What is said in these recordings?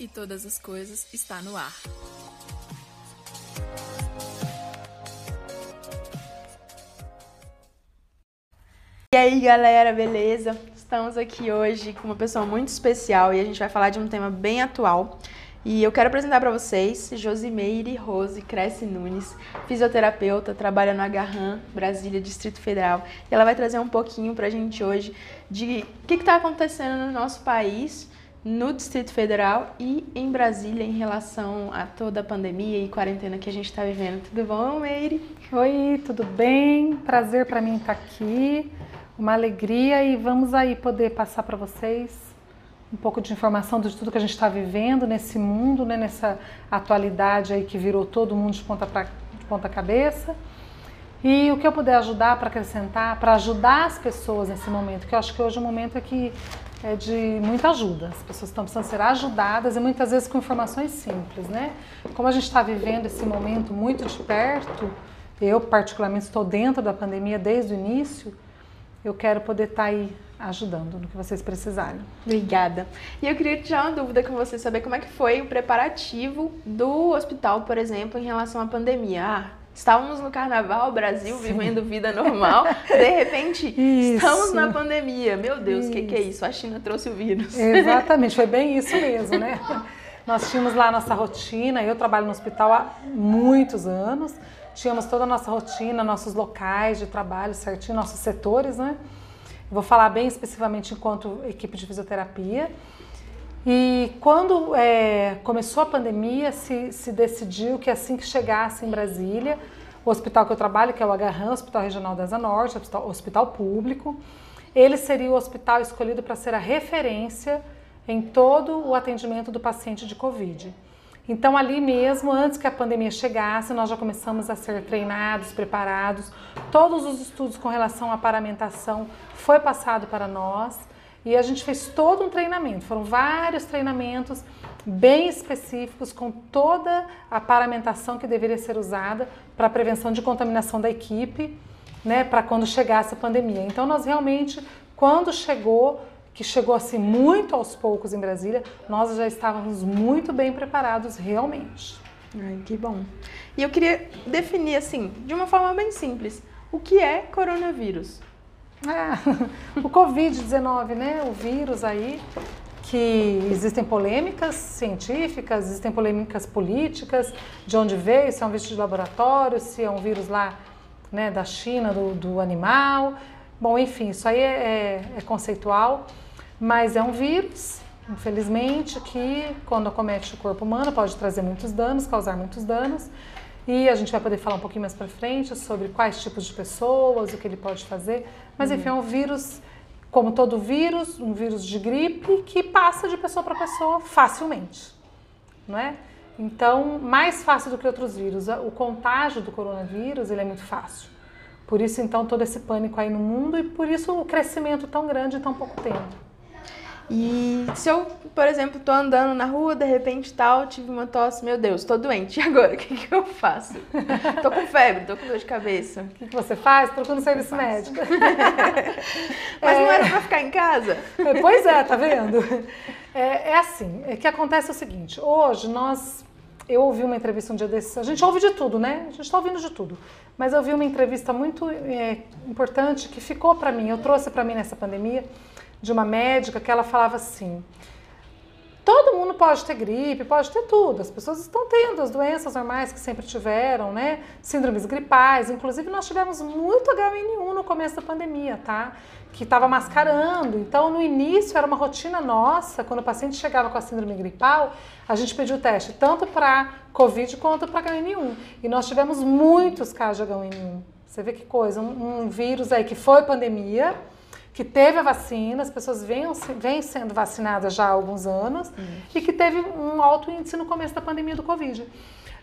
e todas as coisas está no ar. E aí, galera, beleza? Estamos aqui hoje com uma pessoa muito especial e a gente vai falar de um tema bem atual. E eu quero apresentar para vocês Josimeire Rose Cresce Nunes, fisioterapeuta, trabalha no Agarram, Brasília, Distrito Federal. E ela vai trazer um pouquinho para a gente hoje de o que está acontecendo no nosso país, no Distrito Federal e em Brasília em relação a toda a pandemia e quarentena que a gente está vivendo. Tudo bom, Meire? Oi, tudo bem? Prazer para mim estar aqui uma alegria e vamos aí poder passar para vocês um pouco de informação de tudo que a gente está vivendo nesse mundo, né, nessa atualidade aí que virou todo mundo de ponta, pra, de ponta cabeça. E o que eu puder ajudar para acrescentar, para ajudar as pessoas nesse momento, que eu acho que hoje o momento é que é de muita ajuda. As pessoas estão precisando ser ajudadas e muitas vezes com informações simples, né? Como a gente está vivendo esse momento muito de perto, eu particularmente estou dentro da pandemia desde o início, eu quero poder estar tá aí ajudando no que vocês precisarem. Obrigada. E eu queria tirar uma dúvida com você, saber como é que foi o preparativo do hospital, por exemplo, em relação à pandemia. Ah, estávamos no carnaval, Brasil, Sim. vivendo vida normal, de repente isso. estamos na pandemia. Meu Deus, o que, que é isso? A China trouxe o vírus. Exatamente, foi bem isso mesmo, né? Nós tínhamos lá a nossa rotina, eu trabalho no hospital há muitos anos, tínhamos toda a nossa rotina, nossos locais de trabalho certinho, nossos setores, né? Vou falar bem especificamente enquanto equipe de fisioterapia. E quando é, começou a pandemia, se, se decidiu que assim que chegasse em Brasília, o hospital que eu trabalho, que é o Agarram, Hospital Regional da Asa Norte, hospital, hospital público, ele seria o hospital escolhido para ser a referência em todo o atendimento do paciente de Covid. Então, ali mesmo, antes que a pandemia chegasse, nós já começamos a ser treinados, preparados. Todos os estudos com relação à paramentação foi passado para nós e a gente fez todo um treinamento. Foram vários treinamentos bem específicos com toda a paramentação que deveria ser usada para a prevenção de contaminação da equipe, né, para quando chegasse a pandemia. Então, nós realmente, quando chegou, que chegou assim muito aos poucos em Brasília, nós já estávamos muito bem preparados realmente. Ai, que bom. E eu queria definir assim, de uma forma bem simples, o que é coronavírus? Ah, o Covid-19, né? O vírus aí que existem polêmicas científicas, existem polêmicas políticas, de onde veio, se é um vírus de laboratório, se é um vírus lá né, da China, do, do animal. Bom, enfim, isso aí é, é, é conceitual, mas é um vírus, infelizmente, que quando acomete o corpo humano pode trazer muitos danos, causar muitos danos. E a gente vai poder falar um pouquinho mais para frente sobre quais tipos de pessoas, o que ele pode fazer. Mas enfim, é um vírus, como todo vírus, um vírus de gripe que passa de pessoa para pessoa facilmente, não é? Então, mais fácil do que outros vírus. O contágio do coronavírus ele é muito fácil. Por isso, então, todo esse pânico aí no mundo e por isso o crescimento tão grande em tão pouco tempo. E se eu, por exemplo, tô andando na rua, de repente tal, tive uma tosse, meu Deus, tô doente, e agora? O que, que eu faço? tô com febre, tô com dor de cabeça. O que, que você faz? Procura no serviço médico. Mas é... não era pra ficar em casa? É, pois é, tá vendo? É, é assim, é que acontece o seguinte, hoje nós eu ouvi uma entrevista um dia desses, a gente ouve de tudo, né? A gente está ouvindo de tudo. Mas eu vi uma entrevista muito é, importante que ficou para mim, eu trouxe para mim nessa pandemia, de uma médica que ela falava assim: todo mundo pode ter gripe, pode ter tudo. As pessoas estão tendo as doenças normais que sempre tiveram, né? Síndromes gripais. Inclusive, nós tivemos muito H1N1 no começo da pandemia, tá? Que estava mascarando. Então, no início, era uma rotina nossa. Quando o paciente chegava com a síndrome gripal, a gente pediu o teste tanto para Covid quanto para H1N1. E nós tivemos muitos casos de H1N1. Você vê que coisa, um, um vírus aí que foi pandemia que teve a vacina, as pessoas vêm, vêm sendo vacinadas já há alguns anos uhum. e que teve um alto índice no começo da pandemia do Covid.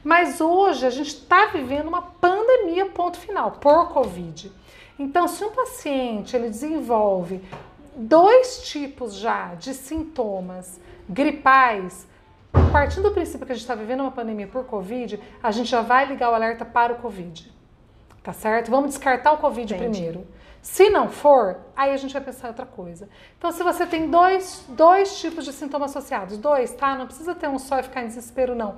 Mas hoje a gente está vivendo uma pandemia, ponto final, por Covid. Então, se um paciente ele desenvolve dois tipos já de sintomas gripais, partindo do princípio que a gente está vivendo uma pandemia por Covid, a gente já vai ligar o alerta para o Covid. Tá certo? Vamos descartar o Covid Entendi. primeiro. Se não for, aí a gente vai pensar outra coisa. Então, se você tem dois, dois tipos de sintomas associados, dois, tá? Não precisa ter um só e ficar em desespero, não.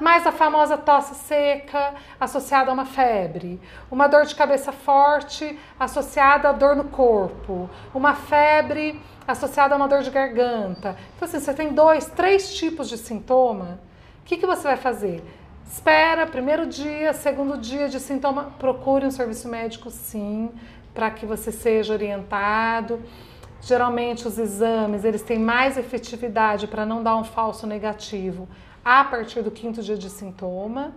Mas a famosa tosse seca associada a uma febre, uma dor de cabeça forte associada a dor no corpo, uma febre associada a uma dor de garganta. Então, assim, você tem dois, três tipos de sintoma. O que, que você vai fazer? Espera, primeiro dia, segundo dia de sintoma, procure um serviço médico, sim para que você seja orientado. Geralmente os exames eles têm mais efetividade para não dar um falso negativo a partir do quinto dia de sintoma,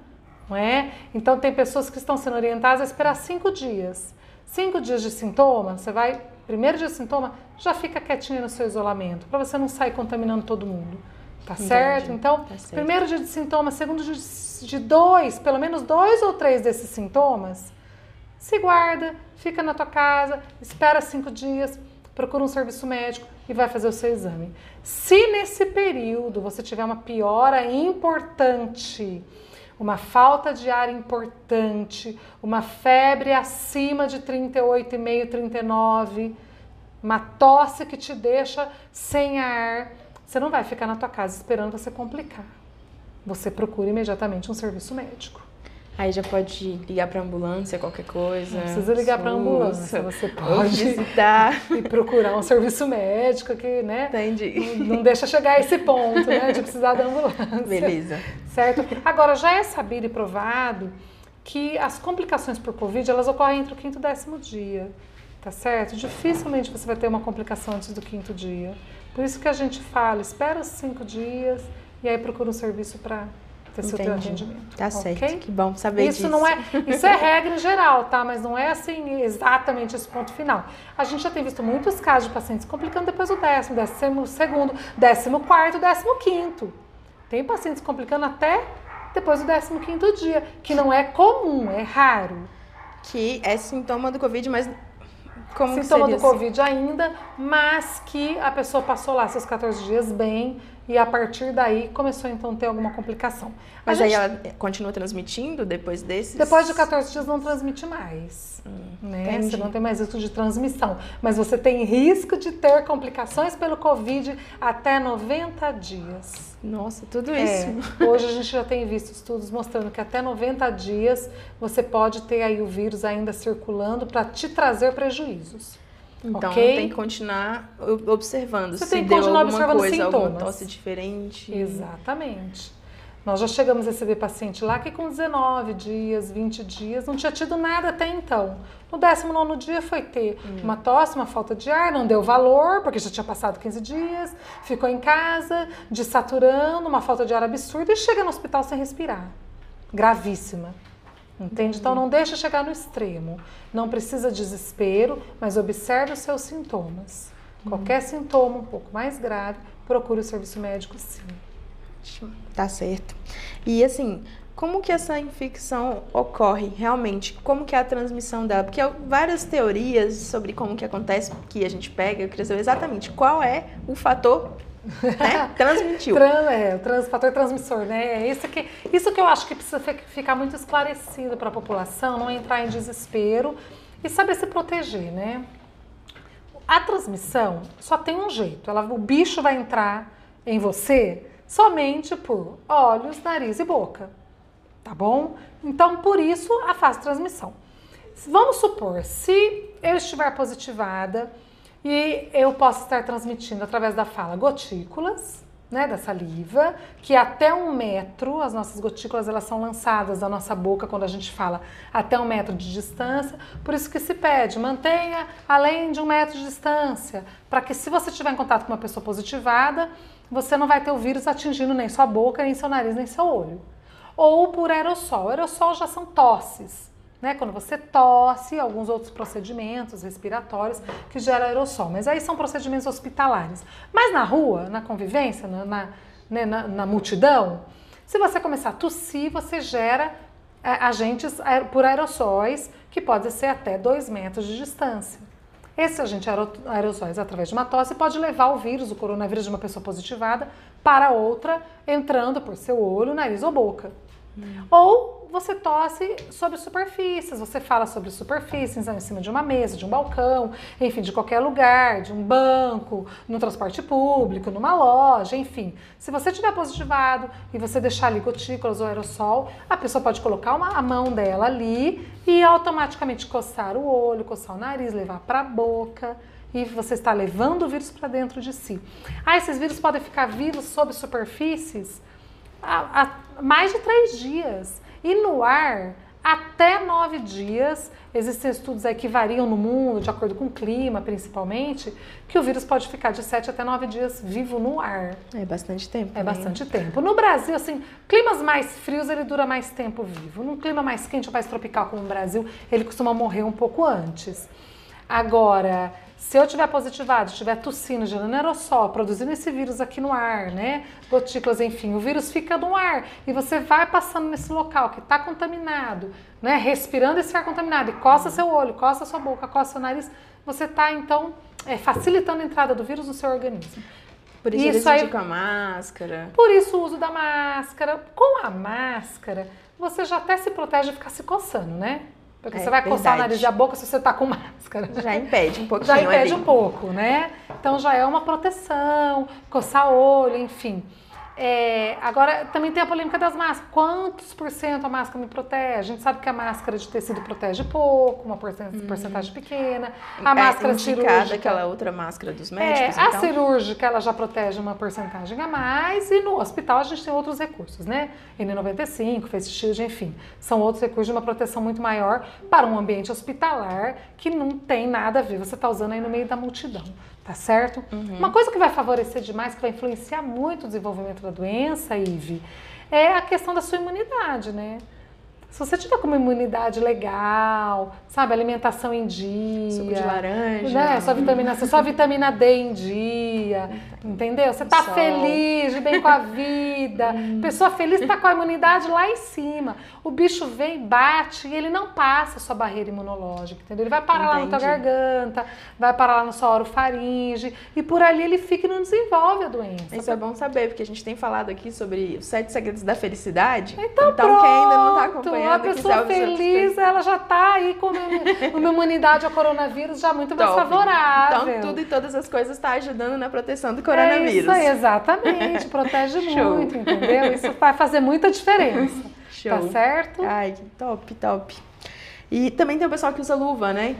não é? Então tem pessoas que estão sendo orientadas a esperar cinco dias. Cinco dias de sintoma, você vai, primeiro dia de sintoma, já fica quietinha no seu isolamento, para você não sair contaminando todo mundo. Tá Entendi. certo? Então, tá certo. primeiro dia de sintoma, segundo dia de dois, pelo menos dois ou três desses sintomas, se guarda, fica na tua casa, espera cinco dias, procura um serviço médico e vai fazer o seu exame. Se nesse período você tiver uma piora importante, uma falta de ar importante, uma febre acima de 38,5, 39, uma tosse que te deixa sem ar, você não vai ficar na tua casa esperando você complicar. Você procura imediatamente um serviço médico. Aí já pode ligar para ambulância, qualquer coisa. Não precisa ligar para ambulância, você pode visitar e procurar um serviço médico que, né? Entendi. Não, não deixa chegar a esse ponto, né, de precisar da ambulância. Beleza. Certo? Agora já é sabido e provado que as complicações por Covid, elas ocorrem entre o quinto e o décimo dia. Tá certo? Dificilmente você vai ter uma complicação antes do quinto dia. Por isso que a gente fala, espera os cinco dias e aí procura um serviço para ter seu teu atendimento. Tá okay? certo, que bom saber isso disso. Não é, isso é regra em geral, tá? Mas não é assim exatamente esse ponto final. A gente já tem visto muitos casos de pacientes complicando depois do décimo, décimo segundo, décimo quarto, décimo quinto. Tem pacientes complicando até depois do décimo quinto dia, que não é comum, é raro. Que é sintoma do Covid, mas como sintoma do? Covid ainda, mas que a pessoa passou lá seus 14 dias bem, e a partir daí começou então a ter alguma complicação. Mas gente, aí ela continua transmitindo depois desses? Depois de 14 dias não transmite mais. Hum, né? Você não tem mais risco de transmissão. Mas você tem risco de ter complicações pelo Covid até 90 dias. Nossa, tudo isso. É, hoje a gente já tem visto estudos mostrando que até 90 dias você pode ter aí o vírus ainda circulando para te trazer prejuízos. Então okay? tem que continuar observando Você se tem que deu continuar alguma observando coisa, sintomas. alguma tosse diferente. Exatamente. Nós já chegamos a receber paciente lá que com 19 dias, 20 dias, não tinha tido nada até então. No 19 dia foi ter hum. uma tosse, uma falta de ar, não deu valor, porque já tinha passado 15 dias, ficou em casa, desaturando, uma falta de ar absurda e chega no hospital sem respirar. Gravíssima. Entende? Então não deixa chegar no extremo. Não precisa de desespero, mas observe os seus sintomas. Qualquer sintoma um pouco mais grave, procure o serviço médico sim. Tá certo. E assim, como que essa infecção ocorre realmente? Como que é a transmissão dela? Porque várias teorias sobre como que acontece, que a gente pega, eu queria saber exatamente qual é o fator né? Transmitiu. Tran, é, o trans, fator transmissor, né? É isso que, isso que eu acho que precisa ficar muito esclarecido para a população, não entrar em desespero e saber se proteger, né? A transmissão só tem um jeito, ela, o bicho vai entrar em você somente por olhos, nariz e boca, tá bom? Então, por isso, a fase transmissão. Vamos supor, se eu estiver positivada, e eu posso estar transmitindo através da fala gotículas, né, da saliva, que até um metro, as nossas gotículas elas são lançadas da nossa boca quando a gente fala até um metro de distância, por isso que se pede, mantenha além de um metro de distância, para que se você estiver em contato com uma pessoa positivada, você não vai ter o vírus atingindo nem sua boca, nem seu nariz, nem seu olho. Ou por aerossol. Aerossol já são tosses né? Quando você tosse, alguns outros procedimentos respiratórios que geram aerossol. Mas aí são procedimentos hospitalares. Mas na rua, na convivência, na, na, né, na, na multidão, se você começar a tossir, você gera é, agentes por aerossóis que podem ser até 2 metros de distância. Esse agente aerossóis, através de uma tosse, pode levar o vírus, o coronavírus de uma pessoa positivada, para outra, entrando por seu olho, nariz ou boca. Hum. Ou você tosse sobre superfícies, você fala sobre superfícies em cima de uma mesa, de um balcão, enfim, de qualquer lugar, de um banco, no transporte público, numa loja, enfim. Se você tiver positivado e você deixar ali gotículas ou aerossol, a pessoa pode colocar uma, a mão dela ali e automaticamente coçar o olho, coçar o nariz, levar para a boca e você está levando o vírus para dentro de si. Ah, esses vírus podem ficar vivos sob superfícies há, há mais de três dias. E no ar, até nove dias. Existem estudos aí que variam no mundo, de acordo com o clima, principalmente, que o vírus pode ficar de sete até nove dias vivo no ar. É bastante tempo. É né? bastante tempo. No Brasil, assim, climas mais frios, ele dura mais tempo vivo. Num clima mais quente ou mais tropical, como no Brasil, ele costuma morrer um pouco antes. Agora, se eu tiver positivado, estiver tossindo, gerando aerossol, produzindo esse vírus aqui no ar, né? Gotículas, enfim, o vírus fica no ar e você vai passando nesse local que está contaminado, né? Respirando esse ar contaminado e coça seu olho, coça sua boca, coça seu nariz, você está então é, facilitando a entrada do vírus no seu organismo. Por isso, isso aí, a máscara. Por isso o uso da máscara. Com a máscara, você já até se protege de ficar se coçando, né? Porque é, você vai coçar o nariz e a boca se você está com máscara. Já impede um pouquinho. Já impede ali. um pouco, né? Então já é uma proteção, coçar o olho, enfim. É, agora, também tem a polêmica das máscaras. Quantos por cento a máscara me protege? A gente sabe que a máscara de tecido protege pouco, uma uhum. porcentagem hum. pequena. A é máscara cirúrgica... aquela outra máscara dos médicos, é, então. A cirúrgica, ela já protege uma porcentagem a mais. E no hospital a gente tem outros recursos, né? N95, Face Shield, enfim. São outros recursos de uma proteção muito maior para um ambiente hospitalar que não tem nada a ver. Você está usando aí no meio da multidão tá certo? Uhum. Uma coisa que vai favorecer demais, que vai influenciar muito o desenvolvimento da doença, Ive, é a questão da sua imunidade, né? Se você tiver com uma imunidade legal, sabe, alimentação em dia, suco de laranja, né, sua vitamina C, sua vitamina D em dia, entendeu? Você tá feliz, de bem com a vida. Hum. Pessoa feliz tá com a imunidade lá em cima. O bicho vem, bate e ele não passa a sua barreira imunológica, entendeu? Ele vai parar Entendi. lá na tua garganta, vai parar lá na sua orofaringe e por ali ele fica e não desenvolve a doença. Isso é bom saber, porque a gente tem falado aqui sobre os sete segredos da felicidade. Então, então pronto. quem ainda não tá acompanhando uma pessoa feliz, ela já está aí com uma imunidade ao coronavírus já muito mais Top. favorável. Então, tudo e todas as coisas está ajudando na proteção do coronavírus. É isso aí, exatamente. Protege muito, entendeu? Isso vai fazer muita diferença. Show. Tá certo? Ai, top, top. E também tem o pessoal que usa luva, né?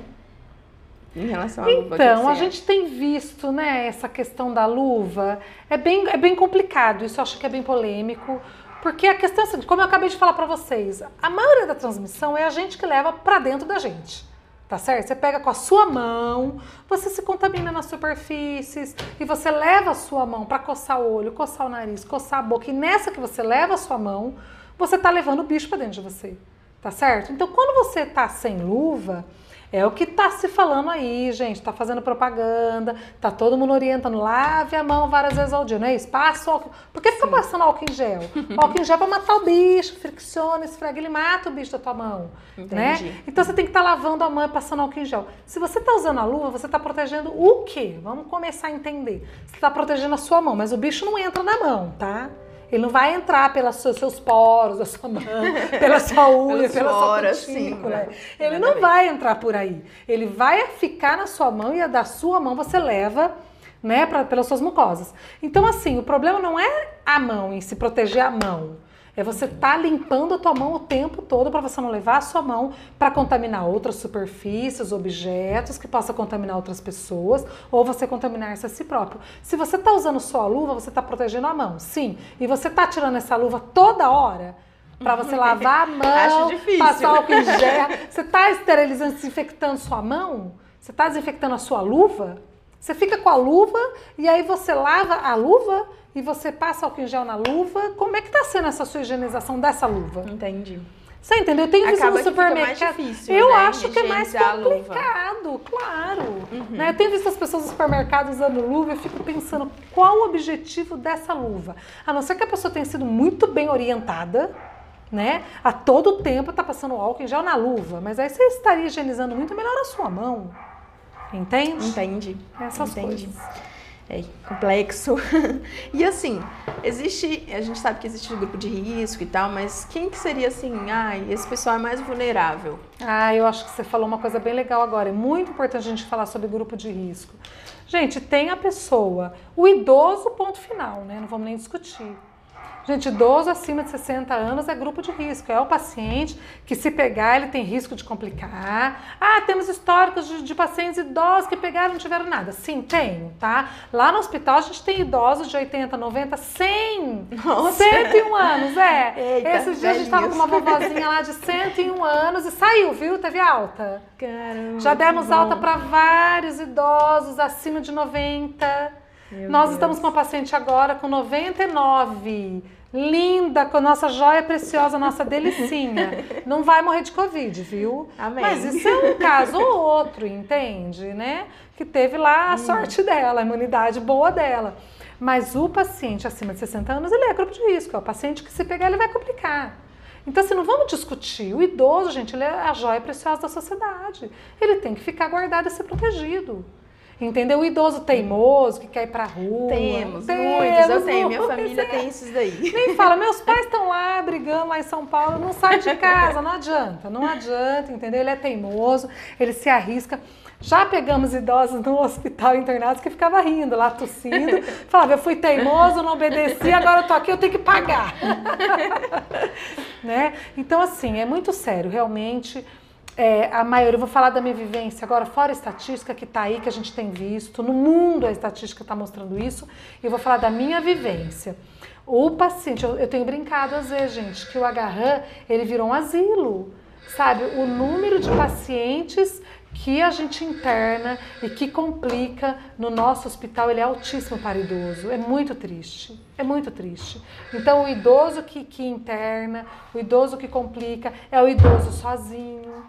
Em relação à luva. Então, a gente tem visto, né, essa questão da luva. É bem, é bem complicado, isso eu acho que é bem polêmico. Porque a questão é assim, como eu acabei de falar para vocês, a maioria da transmissão é a gente que leva para dentro da gente. Tá certo? Você pega com a sua mão, você se contamina nas superfícies e você leva a sua mão para coçar o olho, coçar o nariz, coçar a boca. E nessa que você leva a sua mão, você tá levando o bicho para dentro de você. Tá certo? Então, quando você tá sem luva, é o que está se falando aí, gente. Está fazendo propaganda, tá todo mundo orientando. Lave a mão várias vezes ao dia, não é isso? Passa álcool. Por que fica Sim. passando álcool em gel? álcool em gel é para matar o bicho, fricciona, esfrega, ele mata o bicho da tua mão. Né? Entendi. Né? Então você tem que estar tá lavando a mão e passando álcool em gel. Se você está usando a luva, você está protegendo o quê? Vamos começar a entender. Você está protegendo a sua mão, mas o bicho não entra na mão, tá? Ele não vai entrar pelos seus poros, da sua mão, pela sua unha, pela sua cutícula. Ele não vai entrar por aí. Ele vai ficar na sua mão e a da sua mão você leva né, pra, pelas suas mucosas. Então, assim, o problema não é a mão em se proteger a mão. É você estar tá limpando a tua mão o tempo todo para você não levar a sua mão para contaminar outras superfícies, objetos que possa contaminar outras pessoas ou você contaminar-se a si próprio. Se você está usando só a luva, você está protegendo a mão, sim. E você está tirando essa luva toda hora para você lavar a mão, passar álcool em gel. Você está esterilizando, desinfectando sua mão? Você está desinfectando a sua luva? Você fica com a luva e aí você lava a luva e você passa álcool em gel na luva. Como é que está sendo essa sua higienização dessa luva? Entendi. Você entendeu? Eu tenho visto no supermercado. Difícil, eu né, acho que é mais complicado, claro. Uhum. Né? Eu tenho visto as pessoas no supermercado usando luva e fico pensando qual o objetivo dessa luva. A não ser que a pessoa tenha sido muito bem orientada, né? A todo tempo está passando álcool em gel na luva, mas aí você estaria higienizando muito melhor a sua mão. Entende? Entendi. Essas Entendi. coisas. É complexo. e assim, existe, a gente sabe que existe um grupo de risco e tal, mas quem que seria assim, ah, esse pessoal é mais vulnerável? Ah, eu acho que você falou uma coisa bem legal agora. É muito importante a gente falar sobre grupo de risco. Gente, tem a pessoa, o idoso, ponto final, né? Não vamos nem discutir. Gente, idoso acima de 60 anos é grupo de risco. É o paciente que, se pegar, ele tem risco de complicar. Ah, temos históricos de, de pacientes idosos que pegaram e não tiveram nada. Sim, tem, tá? Lá no hospital a gente tem idosos de 80, 90, 100, Nossa. 101 anos. É. Eita, Esses dias a gente tava com uma vovozinha lá de 101 anos e saiu, viu? Teve alta. Caramba. Já demos alta para vários idosos acima de 90. Meu Nós Deus. estamos com uma paciente agora com 99. Linda, com a nossa joia preciosa, nossa delicinha. Não vai morrer de Covid, viu? Amém. Mas isso é um caso ou outro, entende? Né? Que teve lá a sorte dela, a imunidade boa dela. Mas o paciente acima de 60 anos, ele é grupo de risco. É o paciente que se pegar, ele vai complicar. Então, assim, não vamos discutir. O idoso, gente, ele é a joia preciosa da sociedade. Ele tem que ficar guardado e ser protegido. Entendeu? O idoso teimoso que quer ir pra rua. Temos, Temos muitos. Eu tenho, minha família tem esses daí. Nem fala, meus pais estão lá brigando lá em São Paulo, não sai de casa, não adianta, não adianta, entendeu? Ele é teimoso, ele se arrisca. Já pegamos idosos no hospital internados que ficava rindo lá, tossindo. Falava, eu fui teimoso, não obedeci, agora eu tô aqui, eu tenho que pagar. né? Então, assim, é muito sério, realmente é, a maioria, eu vou falar da minha vivência agora, fora a estatística que está aí, que a gente tem visto, no mundo a estatística está mostrando isso, e eu vou falar da minha vivência. O paciente, eu, eu tenho brincado às vezes, gente, que o agarran, ele virou um asilo, sabe? O número de pacientes que a gente interna e que complica no nosso hospital, ele é altíssimo para idoso. É muito triste. É muito triste. Então, o idoso que, que interna, o idoso que complica, é o idoso sozinho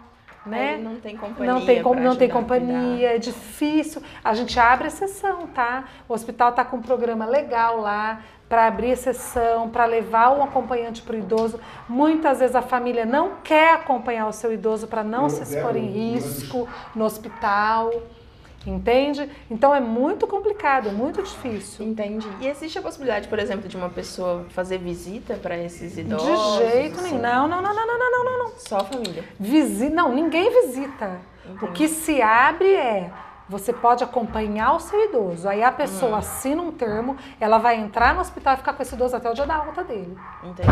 né? não tem companhia. Não tem, não tem companhia, é difícil. A gente abre exceção, tá? O hospital está com um programa legal lá para abrir exceção, para levar um acompanhante para o idoso. Muitas vezes a família não quer acompanhar o seu idoso para não se expor em risco no hospital. Entende? Então é muito complicado, é muito difícil. Entendi. E existe a possibilidade, por exemplo, de uma pessoa fazer visita para esses idosos? De jeito nenhum. Assim? Não, não, não, não, não, não, não, não. Só a família. Visita, não, ninguém visita. Entendi. O que se abre é você pode acompanhar o seu idoso. Aí a pessoa hum. assina um termo, ela vai entrar no hospital e ficar com esse idoso até o dia da alta dele. Entendi.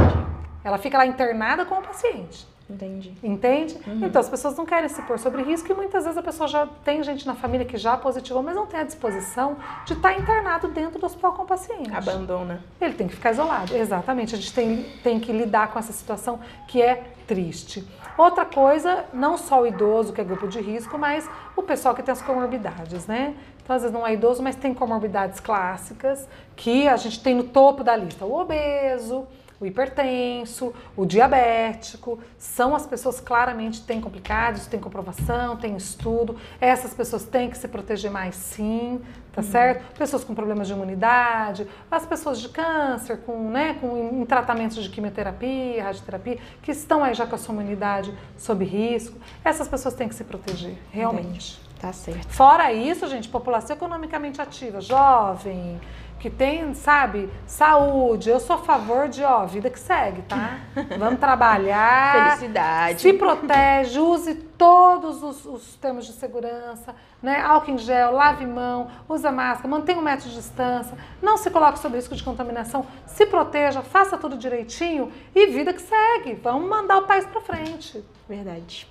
Ela fica lá internada com o paciente. Entendi. Entende? Uhum. Então as pessoas não querem se pôr sobre risco e muitas vezes a pessoa já tem gente na família que já positivou, mas não tem a disposição de estar internado dentro do hospital com o paciente. Abandona. Ele tem que ficar isolado. Exatamente. A gente tem, tem que lidar com essa situação que é triste. Outra coisa, não só o idoso, que é grupo de risco, mas o pessoal que tem as comorbidades, né? Então, às vezes não é idoso, mas tem comorbidades clássicas que a gente tem no topo da lista. O obeso, o hipertenso, o diabético, são as pessoas claramente têm complicados, têm comprovação, têm estudo. Essas pessoas têm que se proteger mais sim, tá uhum. certo? Pessoas com problemas de imunidade, as pessoas de câncer, com, né, com em tratamentos de quimioterapia, radioterapia, que estão aí já com a sua imunidade sob risco. Essas pessoas têm que se proteger, realmente. Entendi. Tá certo. Fora isso, gente, população economicamente ativa, jovem, que tem, sabe, saúde. Eu sou a favor de, ó, vida que segue, tá? Vamos trabalhar. Felicidade. Se protege, use todos os, os termos de segurança, né? Álcool em gel, lave mão, usa máscara, mantenha um metro de distância, não se coloque sob risco de contaminação, se proteja, faça tudo direitinho e vida que segue. Vamos mandar o país para frente. Verdade.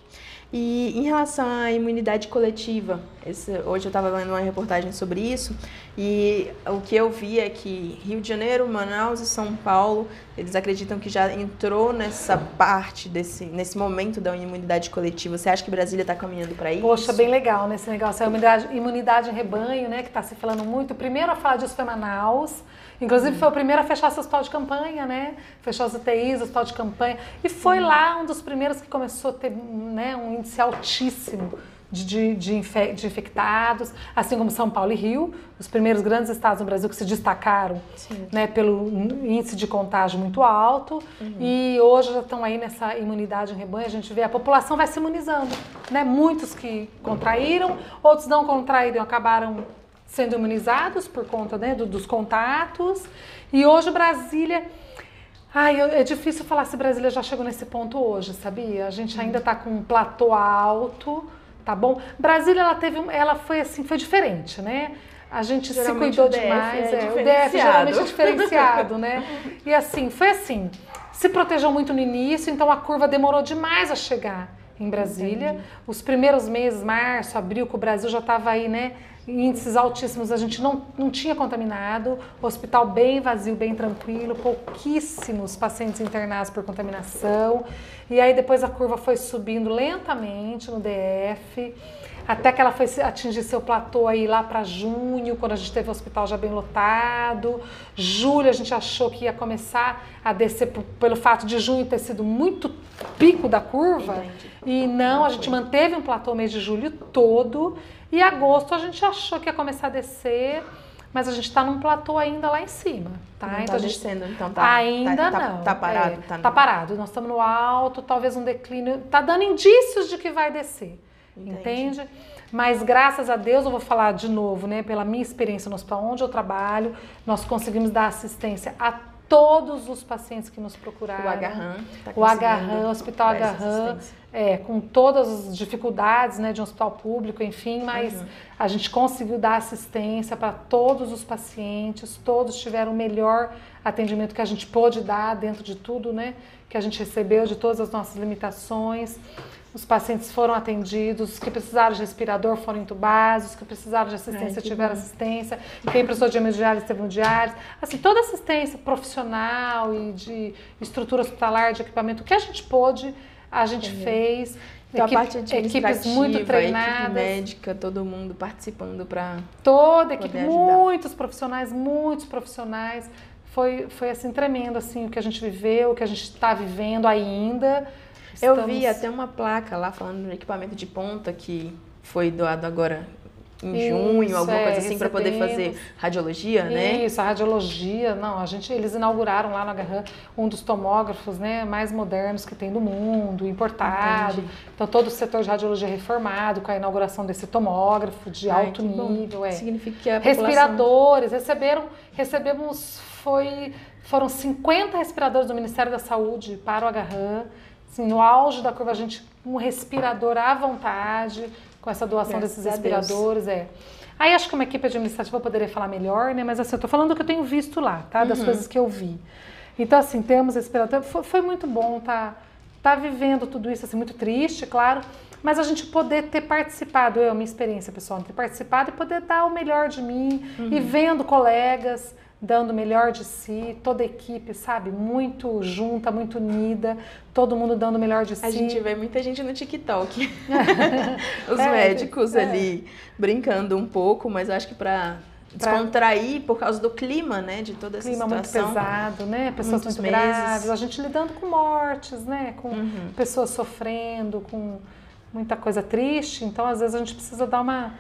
E em relação à imunidade coletiva, esse, hoje eu estava lendo uma reportagem sobre isso e o que eu vi é que Rio de Janeiro, Manaus e São Paulo, eles acreditam que já entrou nessa parte, desse, nesse momento da imunidade coletiva. Você acha que Brasília está caminhando para isso? Poxa, bem legal nesse negócio. A imunidade, imunidade em rebanho, né, que está se falando muito. Primeiro a falar disso foi Manaus, Inclusive foi o primeiro a fechar seu hospital de campanha, né? Fechou as UTIs, hospital de campanha. E foi lá um dos primeiros que começou a ter né, um índice altíssimo de, de, de, infe de, infectados, assim como São Paulo e Rio, os primeiros grandes estados no Brasil que se destacaram né, pelo índice de contágio muito alto. Uhum. E hoje já estão aí nessa imunidade em rebanho, a gente vê a população vai se imunizando. Né? Muitos que contraíram, outros não contraíram, acabaram sendo imunizados por conta né, do, dos contatos. E hoje Brasília. Ai, é difícil falar se Brasília já chegou nesse ponto hoje, sabia? A gente ainda está com um platô alto, tá bom? Brasília, ela teve, ela foi assim, foi diferente, né? A gente geralmente se cuidou demais. É, é, o DF geralmente é diferenciado, né? E assim, foi assim. Se protegeu muito no início, então a curva demorou demais a chegar em Brasília. Entendi. Os primeiros meses, março, abril, que o Brasil já estava aí, né? Índices altíssimos, a gente não, não tinha contaminado, hospital bem vazio, bem tranquilo, pouquíssimos pacientes internados por contaminação. E aí depois a curva foi subindo lentamente no DF, até que ela foi atingir seu platô aí lá para junho, quando a gente teve o hospital já bem lotado. Julho a gente achou que ia começar a descer pelo fato de junho ter sido muito pico da curva. E não, a gente manteve um platô mês de julho todo. E agosto a gente achou que ia começar a descer, mas a gente está num platô ainda lá em cima, tá? Não então tá gente... descendo, então tá. Ainda tá, tá, não. Tá parado, é, tá. Tá parado. Nós estamos no alto, talvez um declínio. Tá dando indícios de que vai descer. Entendi. Entende? Mas graças a Deus, eu vou falar de novo, né? Pela minha experiência no hospital onde eu trabalho, nós conseguimos dar assistência a todos os pacientes que nos procuraram. O Agarran. Tá o Agarran, o Hospital Agarran, é, com todas as dificuldades né, de um hospital público, enfim, mas uhum. a gente conseguiu dar assistência para todos os pacientes, todos tiveram o melhor atendimento que a gente pôde dar dentro de tudo, né? Que a gente recebeu, de todas as nossas limitações. Os pacientes foram atendidos, os que precisaram de respirador foram entubados, os que precisaram de assistência Ai, tiveram bom. assistência, quem precisou de hemodiálise teve diálise. Assim, toda assistência profissional e de estrutura hospitalar, de equipamento, o que a gente pôde, a gente Entendi. fez. Então, Equipe, a parte equipes muito treinadas. Equipe médica, todo mundo participando para. Toda equipe, ajudar. muitos profissionais, muitos profissionais. Foi, foi assim tremendo assim o que a gente viveu, o que a gente está vivendo ainda. Estamos... Eu vi até uma placa lá falando do equipamento de ponta que foi doado agora em Isso, junho, alguma é, coisa assim, para poder fazer radiologia, né? Isso, a radiologia, não, a gente, eles inauguraram lá no Agarran um dos tomógrafos, né, mais modernos que tem do mundo, importado. Entendi. Então todo o setor de radiologia reformado com a inauguração desse tomógrafo de Ai, alto nível, é. Significa que a respiradores, receberam, recebemos foi foram 50 respiradores do Ministério da Saúde para o Agarran Assim, no auge da curva, a gente um respirador à vontade, com essa doação Graças desses respiradores. É. Aí acho que uma equipe administrativa poderia falar melhor, né? Mas assim, eu tô falando do que eu tenho visto lá, tá? Das uhum. coisas que eu vi. Então, assim, temos respirador. Foi, foi muito bom tá, tá vivendo tudo isso, assim, muito triste, claro. Mas a gente poder ter participado, eu, minha experiência pessoal, ter participado e poder dar o melhor de mim uhum. e vendo colegas dando o melhor de si, toda a equipe, sabe? Muito junta, muito unida, todo mundo dando o melhor de si. A gente vê muita gente no TikTok. Os é, médicos é. ali brincando um pouco, mas acho que para descontrair por causa do clima, né, de toda essa clima situação. muito pesado, né, pessoas muito meses. graves, a gente lidando com mortes, né, com uhum. pessoas sofrendo, com muita coisa triste, então às vezes a gente precisa dar uma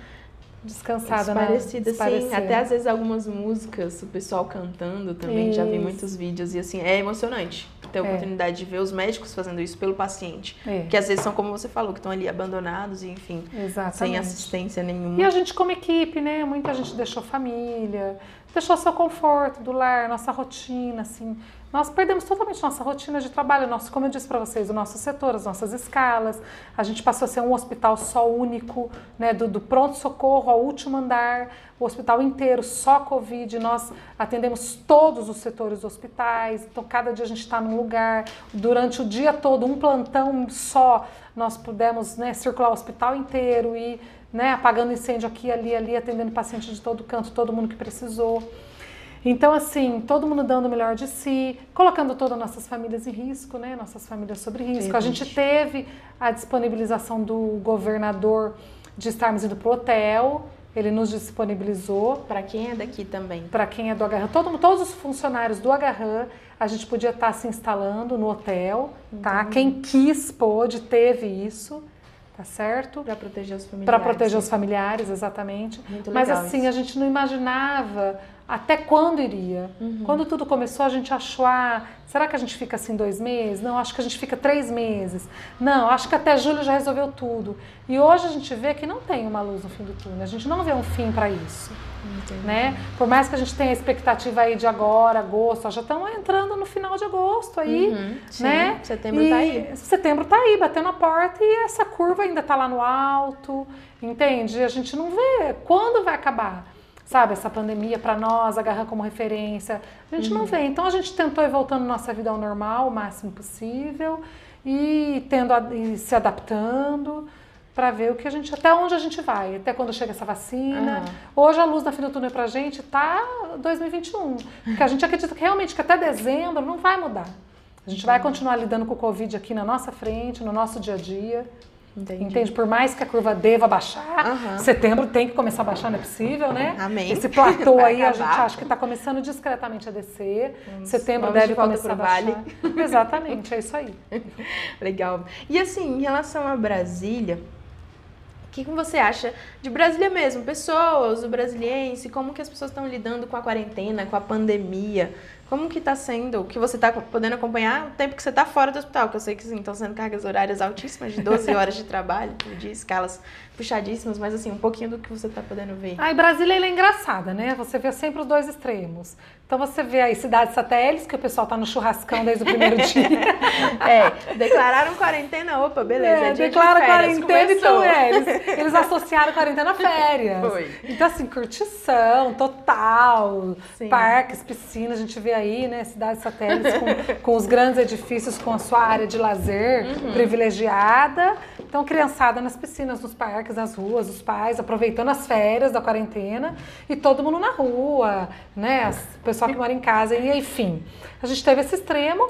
descansada, né? Parecida, sim. Até às vezes algumas músicas, o pessoal cantando também, isso. já vi muitos vídeos e assim, é emocionante ter a é. oportunidade de ver os médicos fazendo isso pelo paciente. É. Que às vezes são, como você falou, que estão ali abandonados e, enfim, Exatamente. sem assistência nenhuma. E a gente como equipe, né? Muita gente deixou família, deixou seu conforto do lar, nossa rotina, assim. Nós perdemos totalmente nossa rotina de trabalho, nosso, como eu disse para vocês, o nosso setor, as nossas escalas. A gente passou a ser um hospital só único, né, do, do pronto-socorro ao último andar, o hospital inteiro só Covid. Nós atendemos todos os setores dos hospitais, então cada dia a gente está num lugar. Durante o dia todo, um plantão só, nós pudemos né, circular o hospital inteiro e né, apagando incêndio aqui, ali, ali, atendendo paciente de todo canto, todo mundo que precisou. Então, assim, todo mundo dando o melhor de si, colocando todas as nossas famílias em risco, né? Nossas famílias sobre risco. A gente teve a disponibilização do governador de estarmos indo para o hotel. Ele nos disponibilizou. Para quem é daqui também? Para quem é do Agarran. Todo, todos os funcionários do Agarran, a gente podia estar se instalando no hotel, tá? Uhum. Quem quis pôde, teve isso tá certo? Para proteger os familiares. Para proteger os familiares, exatamente. Muito Mas assim, isso. a gente não imaginava até quando iria. Uhum. Quando tudo começou, a gente achou, ah, será que a gente fica assim dois meses? Não, acho que a gente fica três meses. Não, acho que até julho já resolveu tudo. E hoje a gente vê que não tem uma luz no fim do túnel, a gente não vê um fim para isso. Né? Por mais que a gente tenha a expectativa aí de agora, agosto, já estamos entrando no final de agosto aí, uhum, né? Setembro está aí. Setembro está aí, batendo a porta e essa curva ainda está lá no alto, entende? A gente não vê quando vai acabar sabe, essa pandemia para nós, agarrar como referência. A gente uhum. não vê. Então a gente tentou ir voltando nossa vida ao normal o máximo possível e tendo e se adaptando para ver o que a gente até onde a gente vai, até quando chega essa vacina. Uhum. Hoje a luz na fim do túnel pra gente tá 2021, porque a gente acredita que realmente que até dezembro não vai mudar. A gente vai continuar lidando com o Covid aqui na nossa frente, no nosso dia a dia. Entendi. Entende? Por mais que a curva deva baixar, uhum. setembro tem que começar a baixar, não é possível, né? Amém. Esse platô aí a gente acha que está começando discretamente a descer. Vamos, setembro deve de começar a baixar. Vale. Exatamente, é isso aí. Legal. E assim, em relação a Brasília, o que, que você acha de Brasília mesmo? Pessoas, o brasiliense, como que as pessoas estão lidando com a quarentena, com a pandemia? Como que está sendo, o que você está podendo acompanhar o tempo que você está fora do hospital? Que eu sei que estão sendo cargas horárias altíssimas, de 12 horas de trabalho por dia, escalas puxadíssimas, mas assim, um pouquinho do que você está podendo ver. Ai, Brasília é engraçada, né? Você vê sempre os dois extremos. Então você vê aí cidades satélites, que o pessoal tá no churrascão desde o primeiro dia. é, declararam quarentena, opa, beleza. É, é declara quarentena, então é, eles, eles associaram quarentena a férias. Foi. Então, assim, curtição total, Sim. parques, piscinas, a gente vê aí, né, cidades satélites com, com os grandes edifícios com a sua área de lazer uhum. privilegiada. Então, criançada nas piscinas, nos parques, nas ruas, os pais aproveitando as férias da quarentena e todo mundo na rua, né? As pessoal que mora em casa, e enfim. A gente teve esse extremo.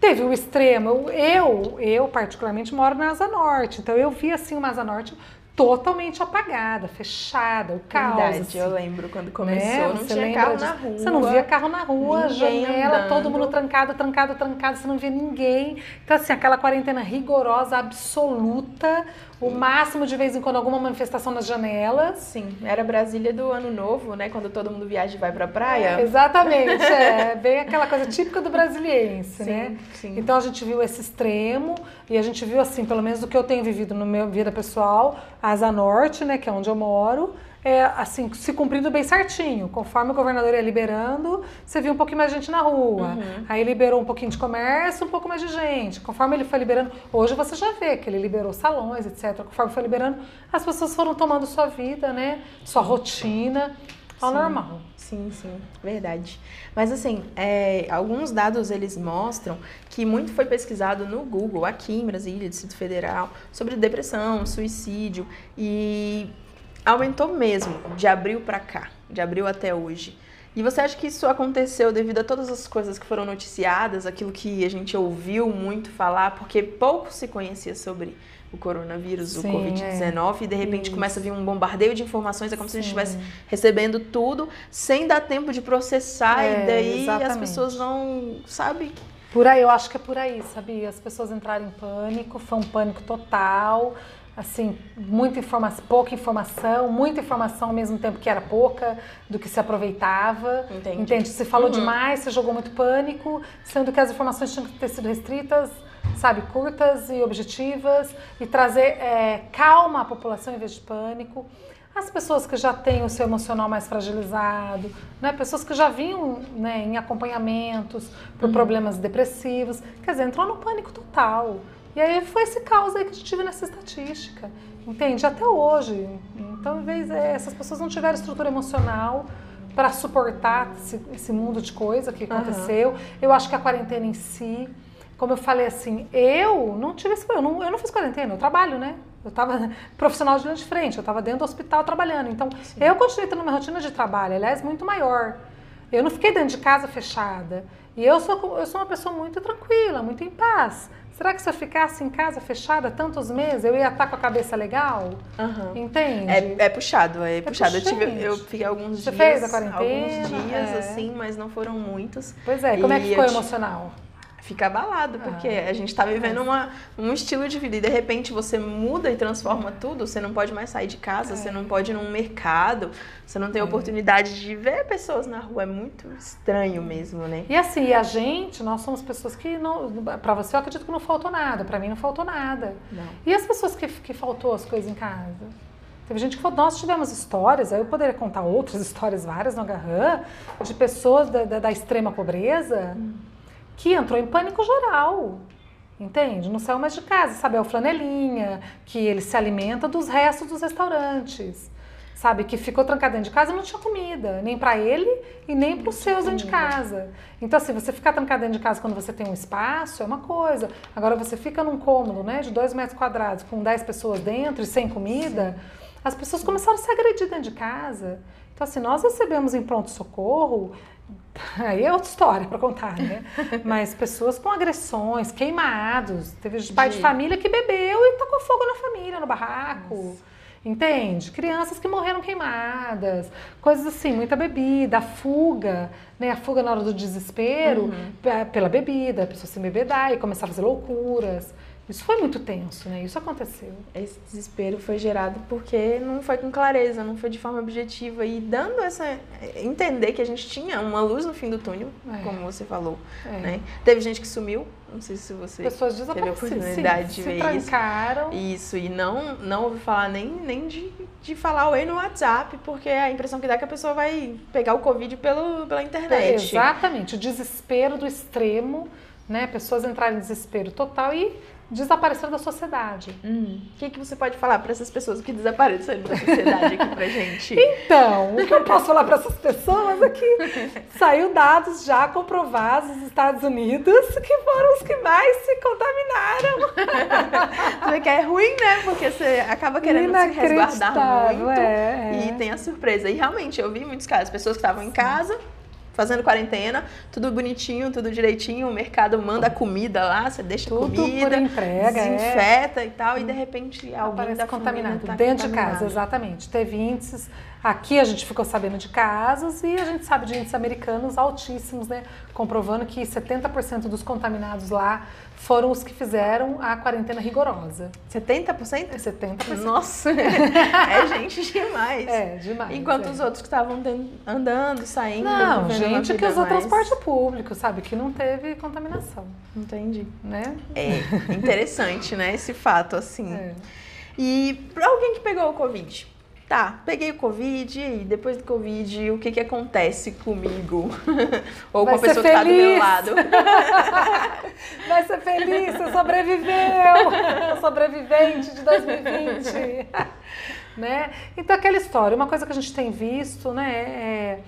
Teve o extremo, eu, eu particularmente moro na Asa Norte, então eu vi assim uma Asa Norte totalmente apagada, fechada, o caos. Verdade, assim, eu lembro quando começou, né? não você tinha carro disso? na rua. Você não via carro na rua, janela, andando. todo mundo trancado, trancado, trancado, você não via ninguém. Então assim, aquela quarentena rigorosa, absoluta, o máximo de vez em quando alguma manifestação nas janelas. Sim, era Brasília do Ano Novo, né? Quando todo mundo viaja e vai pra praia. É, exatamente, é. Bem aquela coisa típica do brasiliense, sim, né? Sim. Então a gente viu esse extremo e a gente viu, assim, pelo menos do que eu tenho vivido no meu vida pessoal, Asa Norte, né? Que é onde eu moro é, assim, se cumprindo bem certinho. Conforme o governador ia liberando, você viu um pouquinho mais de gente na rua. Uhum. Aí liberou um pouquinho de comércio, um pouco mais de gente. Conforme ele foi liberando, hoje você já vê que ele liberou salões, etc. Conforme foi liberando, as pessoas foram tomando sua vida, né? Sua rotina ao sim, normal. Sim, sim, verdade. Mas assim, é, alguns dados eles mostram que muito foi pesquisado no Google, aqui em Brasília, Distrito Federal, sobre depressão, suicídio e aumentou mesmo de abril para cá, de abril até hoje. E você acha que isso aconteceu devido a todas as coisas que foram noticiadas, aquilo que a gente ouviu muito falar, porque pouco se conhecia sobre o coronavírus, Sim, o Covid-19, é. e de repente isso. começa a vir um bombardeio de informações, é como Sim. se a gente estivesse recebendo tudo sem dar tempo de processar, é, e daí exatamente. as pessoas vão, sabe? Por aí, eu acho que é por aí, sabe? As pessoas entraram em pânico, foi um pânico total assim, muita informação, pouca informação, muita informação ao mesmo tempo que era pouca, do que se aproveitava. Entendi. Entende? Se falou uhum. demais, se jogou muito pânico, sendo que as informações tinham que ter sido restritas, sabe, curtas e objetivas, e trazer é, calma à população em vez de pânico. As pessoas que já têm o seu emocional mais fragilizado, né? pessoas que já vinham né, em acompanhamentos por uhum. problemas depressivos, quer dizer, entrou no pânico total. E aí foi esse caos aí que a gente viu nessa estatística, entende? Até hoje. Então, em vez é, essas pessoas não tiveram estrutura emocional para suportar esse, esse, mundo de coisa que aconteceu. Uhum. Eu acho que a quarentena em si, como eu falei assim, eu não tive esse eu não, eu não fiz quarentena, eu trabalho, né? Eu estava profissional de linha de frente, eu estava dentro do hospital trabalhando. Então, Sim. eu continuei tendo uma rotina de trabalho, aliás, muito maior. Eu não fiquei dentro de casa fechada. E eu sou, eu sou uma pessoa muito tranquila, muito em paz. Será que se eu ficasse em casa fechada tantos meses, eu ia estar com a cabeça legal? Uhum. Entende? É, é, puxado, é, é puxado. Eu, tive, eu fiquei alguns Você dias. fez a quarentena? Alguns dias, é. assim, mas não foram muitos. Pois é, como é que ficou emocional? Fica abalado, porque Ah, a gente tá vivendo uma, um estilo de vida e de repente você muda e transforma tudo, você não pode mais sair de casa, você não pode ir num mercado, você não tem É. oportunidade de ver pessoas na rua, é muito estranho mesmo, né? E assim, a gente, nós somos pessoas que não. Pra você, eu acredito que não faltou nada. Pra mim, não faltou nada. Não. E as pessoas que, que faltou as coisas em casa? Teve gente que falou, nós tivemos histórias, aí eu poderia contar outras histórias várias no Agarran, de pessoas da, da- da extrema pobreza que entrou em pânico geral. Entende? Não saiu mais de casa. Sabe, é o flanelinha, que ele se alimenta dos restos dos restaurantes. Sabe, que ficou trancado dentro de casa e não tinha comida, nem para ele e nem para os seus dentro de casa. Então, assim, você ficar trancado dentro de casa quando você tem um espaço é uma coisa. Agora, você fica num cômodo, né, de dois metros quadrados, com 10 pessoas dentro e sem comida, as pessoas começaram a se agredir dentro de casa. Então, assim, nós recebemos em pronto-socorro Aí é outra história para contar, né? Mas pessoas com agressões, queimados. Teve pai de De- família que bebeu e tacou fogo na família, no barraco. Entende? Crianças que morreram queimadas, coisas assim, muita bebida, a fuga, né? A fuga na hora do desespero pe- pela bebida, a pessoa se embebedar e começar a fazer loucuras. Isso foi muito tenso, né? Isso aconteceu. Esse desespero foi gerado porque não foi com clareza, não foi de forma objetiva e dando essa entender que a gente tinha uma luz no fim do túnel, É. como você falou, É. né? Teve gente que sumiu, não sei se você Pessoas teve a oportunidade sim, de se ver isso. trancaram. Isso, e não, não ouvi falar nem, nem de, de falar oi no WhatsApp, porque a impressão que dá é que a pessoa vai pegar o Covid pelo, pela internet. Exatamente, o desespero do extremo, né? Pessoas entrarem em desespero total e desapareceram da sociedade. Hum. O que, que você pode falar para essas pessoas que desapareceram da sociedade aqui pra gente? Então, o que eu posso falar para essas pessoas é que saiu dados já comprovados nos Estados Unidos que foram os que mais se contaminaram. Você que é ruim, né? Porque você acaba querendo se resguardar muito é, é. e tem a surpresa. E realmente, eu vi muitos casos, pessoas que estavam em casa, fazendo quarentena, tudo bonitinho, tudo direitinho, o mercado manda comida lá, você deixa Tudo comida, por entrega, é. desinfeta e tal, e de repente alguém Aparece da família contaminado tá dentro de casa, exatamente. Teve índices. Aqui a gente ficou sabendo de casos e a gente sabe de índices americanos altíssimos, né? Comprovando que 70% dos contaminados lá foram os que fizeram a quarentena rigorosa. 70%? É 70%. Nossa, é gente demais. É, demais. Enquanto é. os outros que estavam andando, saindo, Não, gente que usou mais- transporte público, sabe? Que não teve contaminação, Entendi. né? É interessante, né, esse fato, assim. É. E para alguém que pegou o Covid, tá, peguei o Covid, e aí, depois do Covid, o que que acontece comigo? Ou Vai com a pessoa ser que tá do meu feliz. lado? Vai ser feliz, você sobreviveu! Sobrevivente de 2020. né? Então, aquela história, uma coisa que a gente tem visto, né? É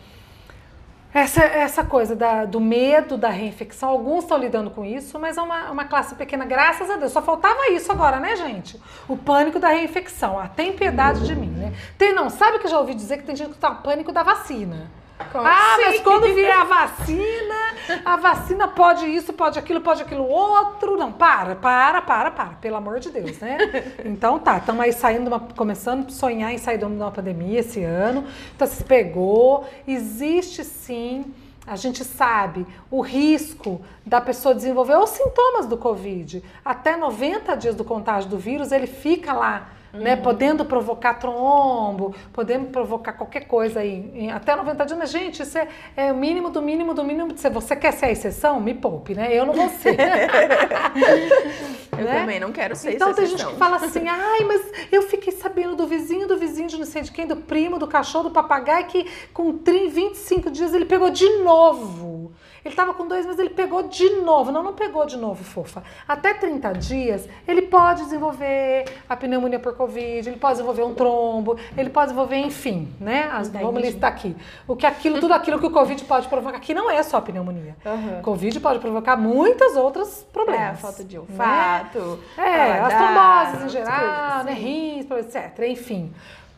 essa, essa coisa da- do medo da reinfecção, alguns estão lidando com isso, mas é uma, uma classe pequena, graças a Deus. Só faltava isso agora, né, gente? O pânico da reinfecção. Ah, tem piedade de mim, né? Tem, não, sabe que eu já ouvi dizer que tem gente que tá pânico da vacina. Como ah, mas quando vier a vacina, a vacina pode isso, pode aquilo, pode aquilo outro. Não, para, para, para, para, pelo amor de Deus, né? Então tá, estamos aí saindo, uma, começando a sonhar em sair de uma pandemia esse ano. Então se pegou, existe sim. A gente sabe o risco da pessoa desenvolver os sintomas do Covid. Até 90 dias do contágio do vírus, ele fica lá né, podendo provocar trombo, podendo provocar qualquer coisa aí, em até 90 dias, mas gente, isso é, é o mínimo do mínimo do mínimo de ser. Você quer ser a exceção? Me poupe, né? Eu não vou ser. Eu né? também não quero ser Então tem gente que fala assim, ai, mas eu fiquei sabendo do vizinho, do vizinho de não sei de quem, do primo, do cachorro, do papagaio, que com 30, 25 dias ele pegou de novo. Ele tava com dois meses, ele pegou de novo. Não, não pegou de novo, fofa. Até 30 dias, ele pode desenvolver a pneumonia por Covid, ele pode desenvolver um trombo, ele pode desenvolver, enfim, né? As, vamos listar aqui. O que aquilo, tudo aquilo que o Covid pode provocar, que não é só a pneumonia. Aham. Covid pode provocar muitos outros problemas. É, a falta de né? olfato, É, as tromboses em outras geral, coisas né, rins, etc, enfim.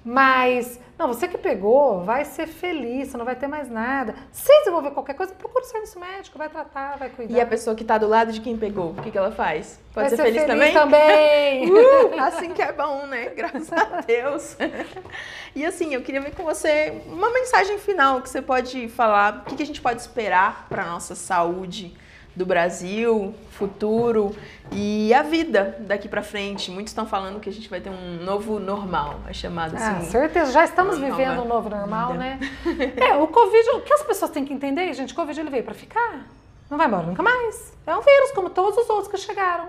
Mas, não, você que pegou, vai ser feliz, você não vai ter mais nada. Se desenvolver qualquer coisa, procura o serviço médico, vai tratar, vai cuidar. E a pessoa que tá do lado de quem pegou, o que, que ela faz? Pode vai ser, feliz, também? também. Uh, assim que é bom, né? Graças a Deus. E assim, eu queria ver com você uma mensagem final que você pode falar, o que, que a gente pode esperar para nossa saúde do Brasil, futuro e a vida daqui para frente. Muitos estão falando que a gente vai ter um novo normal, é chamado ah, assim. certeza, já estamos vivendo um novo normal, vida. né? É, o Covid, o que as pessoas têm que entender, gente, o Covid ele veio para ficar. Não vai embora nunca mais. É um vírus, como todos os outros que chegaram.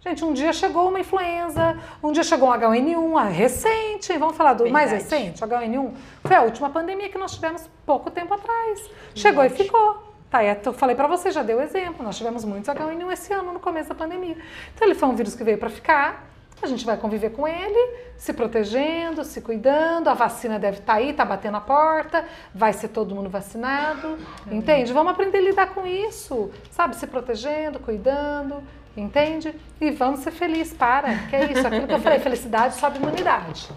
Gente, um dia chegou uma influenza, um dia chegou um H1N1, a recente, vamos falar do Verdade. mais recente, o H1N1. Foi a última pandemia que nós tivemos pouco tempo atrás. Verdade. Chegou e ficou. Tá, eu falei para você, já deu exemplo. Nós tivemos muitos H1N1 esse ano, no começo da pandemia. Então, ele foi um vírus que veio para ficar. A gente vai conviver com ele, se protegendo, se cuidando. A vacina deve estar tá aí, tá batendo a porta. Vai ser todo mundo vacinado. Entende? Vamos aprender a lidar com isso. Sabe? Se protegendo, cuidando. Entende? E vamos ser felizes, para. Que é isso, aquilo que eu falei, felicidade sobe imunidade.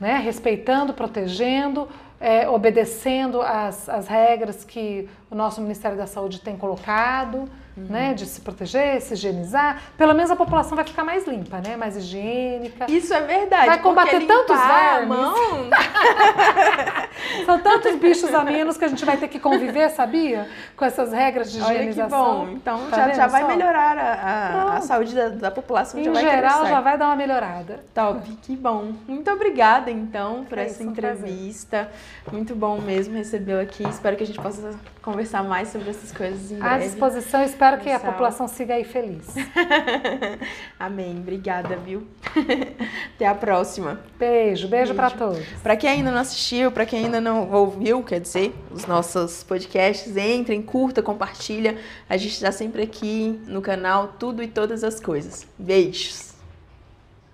Né? Respeitando, protegendo, é, obedecendo as regras que o nosso Ministério da Saúde tem colocado uhum. né, de se proteger, se higienizar. Pelo menos a população vai ficar mais limpa, né, mais higiênica. Isso é verdade. Vai combater tantos vermes. São tantos bichos a menos que a gente vai ter que conviver, sabia? Com essas regras de higienização. Olha que bom. Então tá já, já vai melhorar a, a, a saúde da, da, população. Em já geral, já vai dar uma melhorada. Top, que bom. Muito obrigada, então, por é essa isso, entrevista. Um Muito bom mesmo recebê-lo aqui. Espero que a gente possa conversar mais sobre essas coisas em breve. À disposição, espero que a população siga aí feliz. Amém. Obrigada, viu? Até a próxima. Beijo, beijo, beijo. para todos. Para quem ainda não assistiu, para quem ainda não ouviu, quer dizer, os nossos podcasts, entrem, curta, compartilha. A gente está sempre aqui no canal Tudo e Todas as Coisas. Beijos.